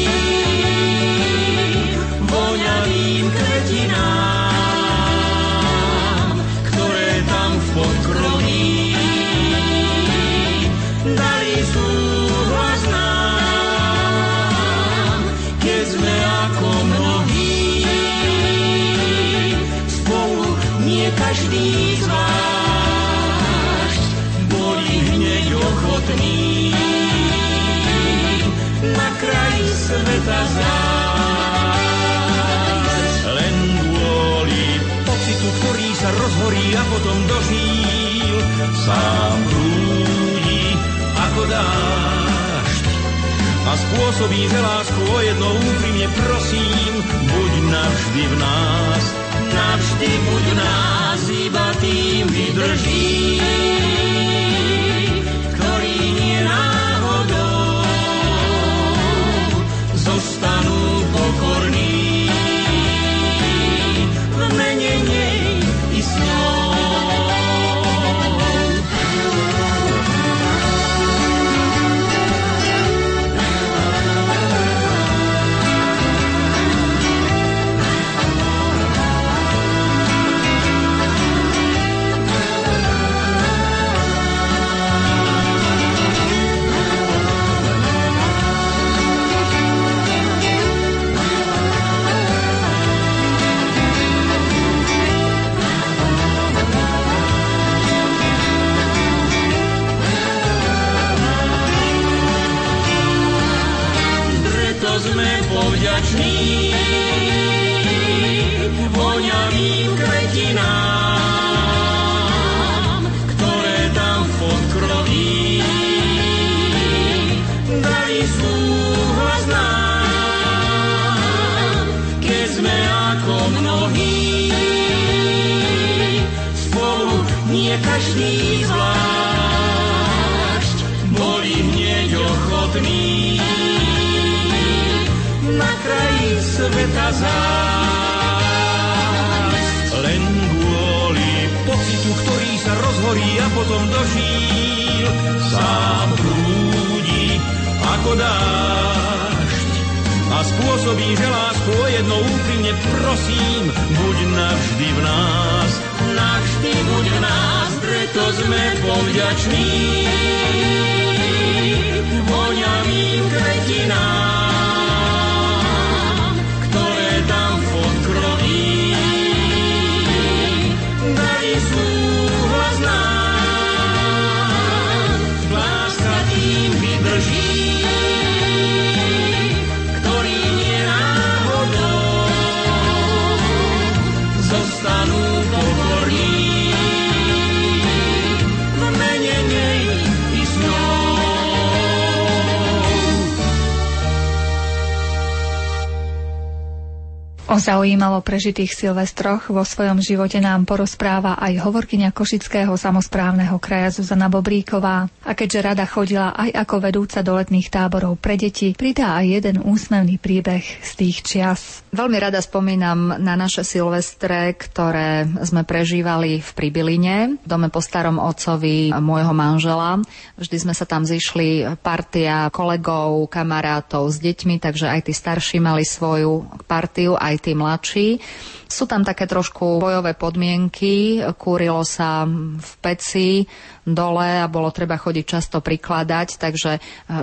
a potom dožil, sám prúdi ako dážď. A spôsobí, že lásku o jedno úprimne prosím, buď navždy v nás, navždy buď v nás, iba tým vydržím. O zaujímavo prežitých silvestroch vo svojom živote nám porozpráva aj hovorkyňa Košického samozprávneho kraja Zuzana Bobríková. A keďže rada chodila aj ako vedúca do letných táborov pre deti, pridá aj jeden úsmevný príbeh z tých čias. Veľmi rada spomínam na naše silvestre, ktoré sme prežívali v Pribiline, v dome po starom otcovi môjho manžela. Vždy sme sa tam zišli partia kolegov, kamarátov s deťmi, takže aj tí starší mali svoju partiu, aj tí mladší. Sú tam také trošku bojové podmienky, kúrilo sa v peci, dole a bolo treba chodiť často prikladať, takže e,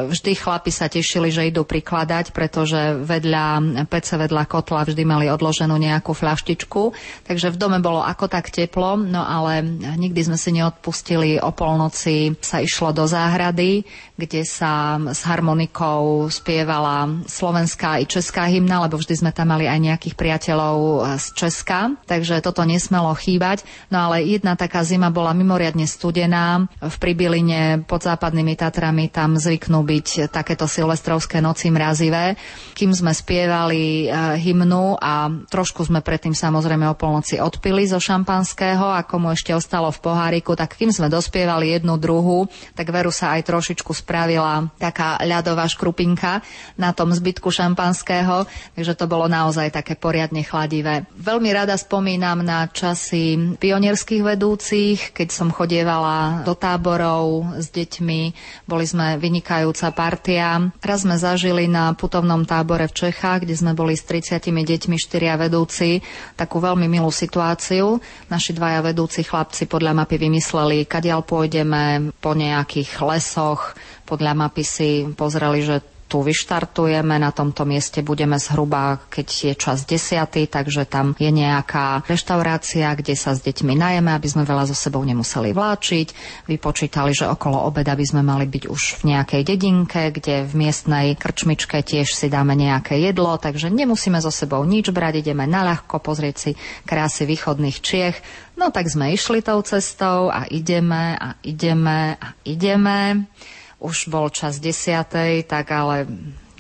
vždy chlapi sa tešili, že idú prikladať, pretože vedľa pece, vedľa kotla vždy mali odloženú nejakú fľaštičku, takže v dome bolo ako tak teplo, no ale nikdy sme si neodpustili. O polnoci sa išlo do záhrady, kde sa s harmonikou spievala slovenská i česká hymna, lebo vždy sme tam mali aj nejakých priateľov e, z Česka, takže toto nesmelo chýbať. No ale jedna taká zima bola mimoriadne studená, v Pribiline pod západnými Tatrami tam zvyknú byť takéto silvestrovské noci mrazivé. Kým sme spievali e, hymnu a trošku sme predtým samozrejme o polnoci odpili zo šampanského, ako mu ešte ostalo v poháriku, tak kým sme dospievali jednu druhu, tak veru sa aj trošičku spravila taká ľadová škrupinka na tom zbytku šampanského, takže to bolo naozaj také poriadne chladivé. Veľmi rada spomínam na časy pionierských vedúcich, keď som chodievala do táborov s deťmi. Boli sme vynikajúca partia. Raz sme zažili na putovnom tábore v Čechách, kde sme boli s 30 deťmi, štyria vedúci, takú veľmi milú situáciu. Naši dvaja vedúci chlapci podľa mapy vymysleli, kadiaľ pôjdeme po nejakých lesoch. Podľa mapy si pozreli, že tu vyštartujeme. Na tomto mieste budeme zhruba, keď je čas desiatý, takže tam je nejaká reštaurácia, kde sa s deťmi najeme, aby sme veľa so sebou nemuseli vláčiť. Vypočítali, že okolo obeda by sme mali byť už v nejakej dedinke, kde v miestnej krčmičke tiež si dáme nejaké jedlo, takže nemusíme so sebou nič brať, ideme na ľahko pozrieť si krásy východných Čiech. No tak sme išli tou cestou a ideme a ideme a ideme už bol čas desiatej, tak ale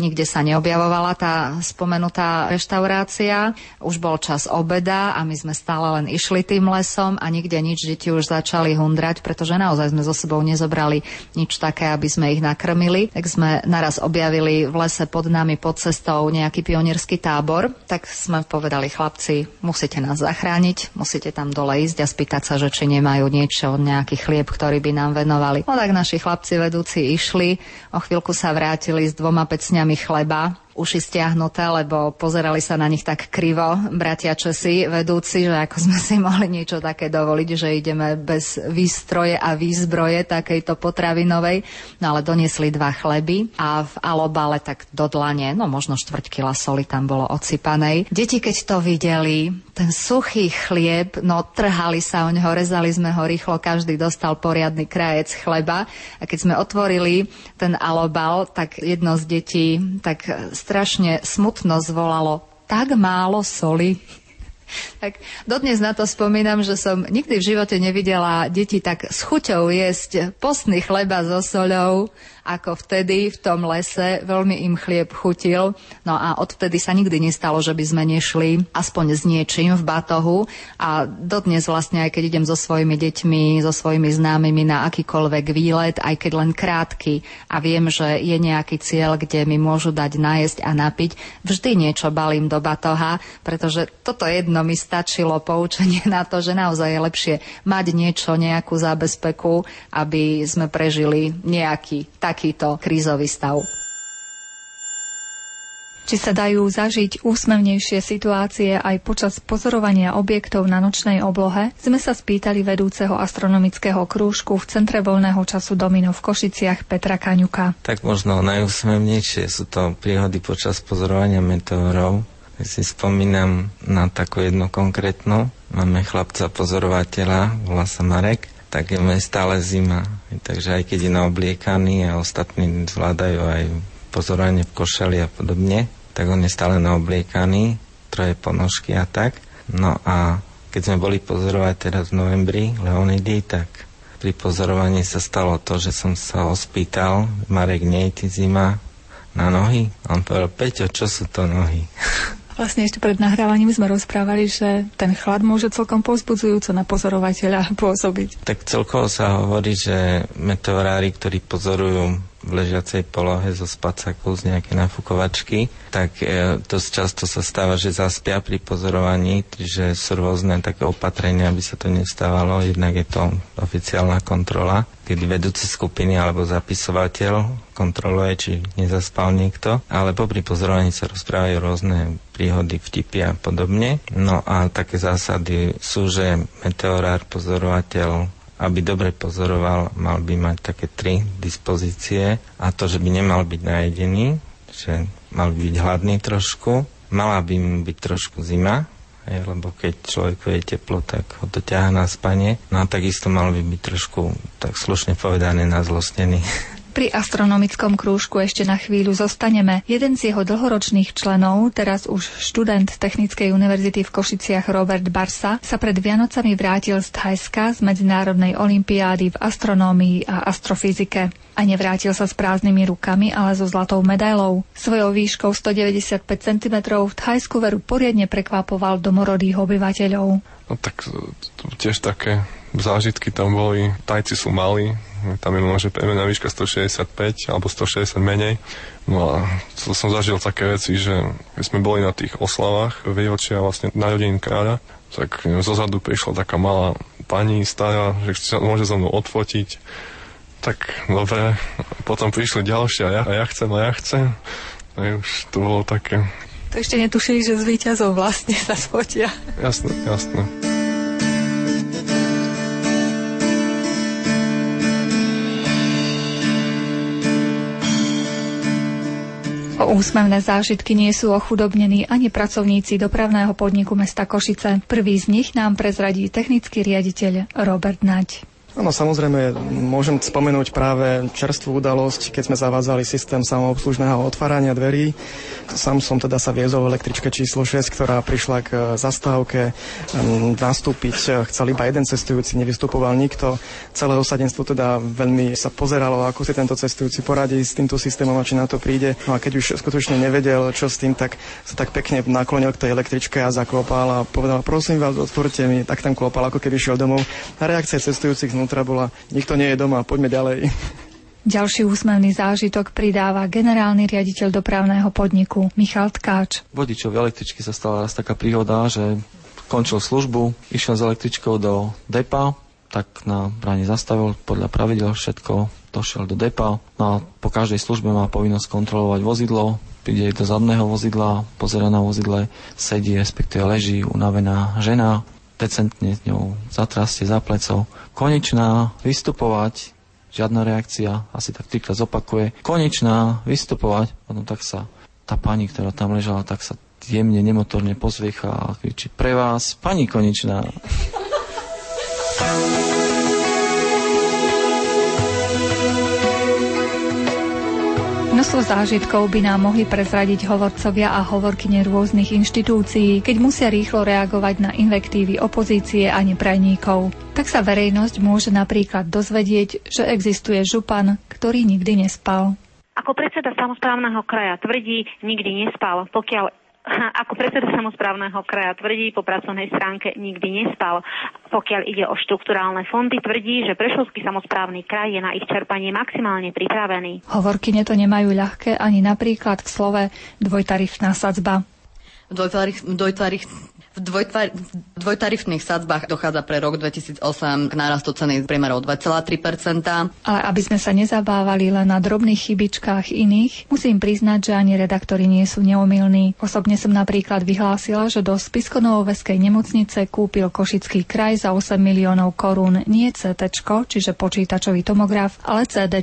Nikde sa neobjavovala tá spomenutá reštaurácia. Už bol čas obeda a my sme stále len išli tým lesom a nikde nič deti už začali hundrať, pretože naozaj sme so sebou nezobrali nič také, aby sme ich nakrmili. Tak sme naraz objavili v lese pod nami pod cestou nejaký pionierský tábor. Tak sme povedali chlapci, musíte nás zachrániť, musíte tam dole ísť a spýtať sa, že či nemajú niečo, nejaký chlieb, ktorý by nám venovali. No tak naši chlapci vedúci išli, o chvíľku sa vrátili s dvoma pecňami dňami chleba uši stiahnuté, lebo pozerali sa na nich tak krivo bratia Česi, vedúci, že ako sme si mohli niečo také dovoliť, že ideme bez výstroje a výzbroje takejto potravinovej. No ale doniesli dva chleby a v alobale tak do dlane, no možno štvrť kila soli tam bolo odsypanej. Deti, keď to videli, ten suchý chlieb, no trhali sa o neho, rezali sme ho rýchlo, každý dostal poriadny krajec chleba a keď sme otvorili ten alobal, tak jedno z detí tak strašne smutno zvolalo tak málo soli. Tak dodnes na to spomínam, že som nikdy v živote nevidela deti tak s chuťou jesť postný chleba so soľou ako vtedy v tom lese. Veľmi im chlieb chutil. No a odvtedy sa nikdy nestalo, že by sme nešli aspoň s niečím v batohu. A dodnes vlastne, aj keď idem so svojimi deťmi, so svojimi známymi na akýkoľvek výlet, aj keď len krátky a viem, že je nejaký cieľ, kde mi môžu dať najesť a napiť, vždy niečo balím do batoha, pretože toto jedno mi stačilo poučenie na to, že naozaj je lepšie mať niečo, nejakú zábezpeku, aby sme prežili nejaký tak takýto krízový stav. Či sa dajú zažiť úsmevnejšie situácie aj počas pozorovania objektov na nočnej oblohe, sme sa spýtali vedúceho astronomického krúžku v Centre voľného času Domino v Košiciach Petra Kaňuka. Tak možno najúsmevnejšie sú to príhody počas pozorovania meteorov. Ja si spomínam na takú jednu konkrétnu. Máme chlapca pozorovateľa, volá sa Marek tak je stále zima. Takže aj keď je naobliekaný a ostatní zvládajú aj pozorovanie v košeli a podobne, tak on je stále naobliekaný, troje ponožky a tak. No a keď sme boli pozorovať teraz v novembri Leonidy, tak pri pozorovaní sa stalo to, že som sa ospýtal, Marek, ty zima na nohy? A on povedal, Peťo, čo sú to nohy? Vlastne ešte pred nahrávaním sme rozprávali, že ten chlad môže celkom pozbudzujúco na pozorovateľa pôsobiť. Tak celkovo sa hovorí, že meteorári, ktorí pozorujú v ležiacej polohe zo spacákov z nejaké nafukovačky, tak e, dosť často sa stáva, že zaspia pri pozorovaní, že sú rôzne také opatrenia, aby sa to nestávalo. Jednak je to oficiálna kontrola, kedy vedúci skupiny alebo zapisovateľ kontroluje, či nezaspal niekto, ale popri pozorovaní sa rozprávajú rôzne príhody, vtipy a podobne. No a také zásady sú, že meteorár, pozorovateľ, aby dobre pozoroval, mal by mať také tri dispozície a to, že by nemal byť najedený, že mal by byť hladný trošku, mala by mu byť trošku zima, je, lebo keď človek je teplo, tak ho to ťaha na spanie. No a takisto mal by byť trošku, tak slušne povedané, nazlostený. Pri astronomickom krúžku ešte na chvíľu zostaneme. Jeden z jeho dlhoročných členov, teraz už študent Technickej univerzity v Košiciach Robert Barsa, sa pred Vianocami vrátil z Thajska z Medzinárodnej olimpiády v astronómii a astrofyzike. A nevrátil sa s prázdnymi rukami, ale so zlatou medailou. Svojou výškou 195 cm v Thajsku veru poriadne prekvapoval domorodých obyvateľov. No tak tiež také zážitky tam boli. Tajci sú malí, tam je môže priemerná výška 165 alebo 160 menej. No a to som zažil také veci, že keď sme boli na tých oslavách výročia vlastne narodenín kráľa, tak zozadu prišla taká malá pani stará, že sa môže so mnou odfotiť. Tak dobre, potom prišli ďalšie a ja, a ja chcem, a ja chcem. A už to bolo také... To ešte netušili, že s víťazom vlastne sa sfotia. Jasné, jasné. Úsmevné zážitky nie sú ochudobnení ani pracovníci dopravného podniku mesta Košice. Prvý z nich nám prezradí technický riaditeľ Robert Naď. Áno, samozrejme, môžem spomenúť práve čerstvú udalosť, keď sme zavádzali systém samoobslužného otvárania dverí. Sam som teda sa viezol v električke číslo 6, ktorá prišla k zastávke nastúpiť. Chcel iba jeden cestujúci, nevystupoval nikto. Celé osadenstvo teda veľmi sa pozeralo, ako si tento cestujúci poradí s týmto systémom a či na to príde. No a keď už skutočne nevedel, čo s tým, tak sa tak pekne naklonil k tej električke a zaklopal a povedal, prosím vás, otvorte mi. Tak tam klopal, ako keby šiel domov. A reakcia cestujúcich vnútra bola, nikto nie je doma, poďme ďalej. Ďalší úsmevný zážitok pridáva generálny riaditeľ dopravného podniku Michal Tkáč. Vodičov električky sa stala raz taká príhoda, že končil službu, išiel s električkou do depa, tak na bráne zastavil podľa pravidel všetko, došiel do depa no a po každej službe má povinnosť kontrolovať vozidlo, príde do zadného vozidla, pozera na vozidle, sedí, respektíve leží unavená žena, decentne s ňou zatrastie za plecov. Konečná, vystupovať, žiadna reakcia, asi tak trikrát zopakuje. Konečná, vystupovať, potom tak sa tá pani, ktorá tam ležala, tak sa jemne, nemotorne pozviecha a kričí pre vás, pani Konečná. Množstvo zážitkov by nám mohli prezradiť hovorcovia a hovorkyne rôznych inštitúcií, keď musia rýchlo reagovať na invektívy opozície a neprajníkov. Tak sa verejnosť môže napríklad dozvedieť, že existuje župan, ktorý nikdy nespal. Ako predseda samozprávneho kraja tvrdí, nikdy nespal, pokiaľ ako predseda samozprávneho kraja tvrdí, po pracovnej stránke nikdy nespal. Pokiaľ ide o štrukturálne fondy, tvrdí, že Prešovský samozprávny kraj je na ich čerpanie maximálne pripravený. Hovorkyne to nemajú ľahké ani napríklad v slove dvojtarifná sadzba. Dvojtarif, dvojtarif, v, dvojtvar, v dvojtarifných sadzbách dochádza pre rok 2008 k nárastu ceny priemerov 2,3% Ale aby sme sa nezabávali len na drobných chybičkách iných, musím priznať, že ani redaktori nie sú neomilní. Osobne som napríklad vyhlásila, že do Spiskonovoveskej nemocnice kúpil Košický kraj za 8 miliónov korún nie CT, čiže počítačový tomograf, ale CD.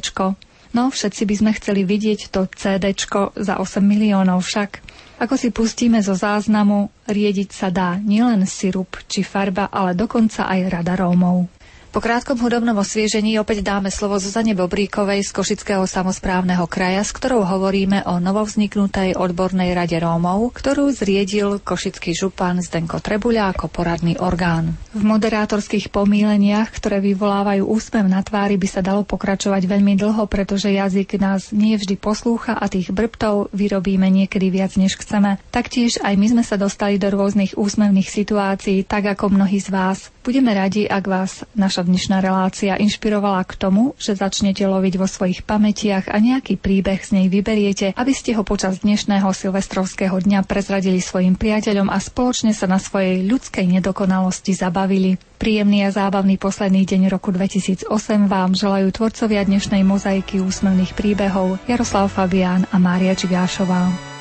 No, všetci by sme chceli vidieť to CD za 8 miliónov však. Ako si pustíme zo záznamu, riediť sa dá nielen sirup či farba, ale dokonca aj rada Rómov. Po krátkom hudobnom osviežení opäť dáme slovo Zuzane Bobríkovej z Košického samozprávneho kraja, s ktorou hovoríme o novovzniknutej odbornej rade Rómov, ktorú zriedil košický župan Zdenko Trebuľa ako poradný orgán. V moderátorských pomíleniach, ktoré vyvolávajú úsmev na tvári, by sa dalo pokračovať veľmi dlho, pretože jazyk nás nie vždy poslúcha a tých brbtov vyrobíme niekedy viac, než chceme. Taktiež aj my sme sa dostali do rôznych úsmevných situácií, tak ako mnohí z vás. Budeme radi, ak vás naša dnešná relácia inšpirovala k tomu, že začnete loviť vo svojich pamätiach a nejaký príbeh z nej vyberiete, aby ste ho počas dnešného silvestrovského dňa prezradili svojim priateľom a spoločne sa na svojej ľudskej nedokonalosti zabavili. Príjemný a zábavný posledný deň roku 2008 vám želajú tvorcovia dnešnej mozaiky úsmevných príbehov Jaroslav Fabián a Mária Čigášová.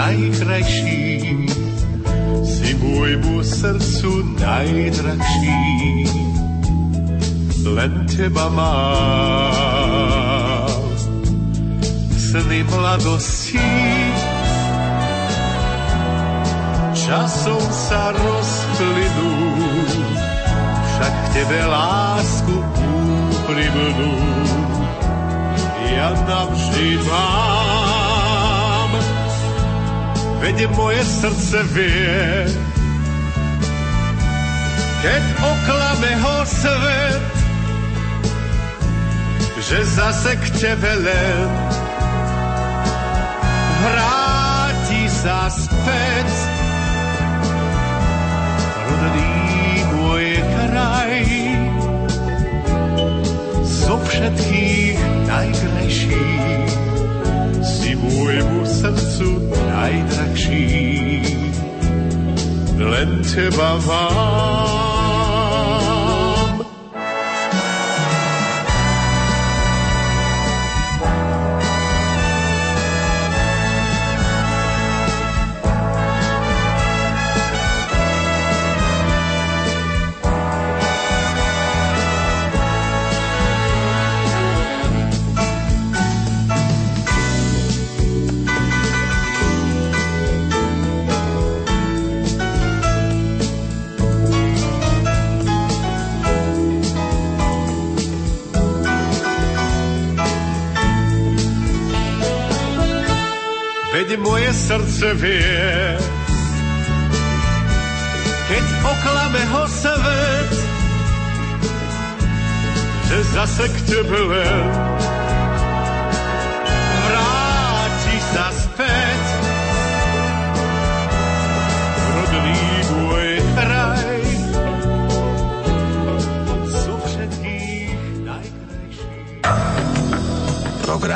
Najkrajší si môjmu srdcu najdrahší len teba mám. Sny mladosti. Časom sa rozplynú však tebe lásku úprimnú. Ja navždy mám. Veď moje srdce vie, keď oklame ho svet, že zase k tebe len. Vráti sa späť. Rodný môj kraj, zo všetkých najkrajší, si môjmu srdcu najdrahší. Len teba mám. Vie. Keď oklame ho svet, že zase k tebe len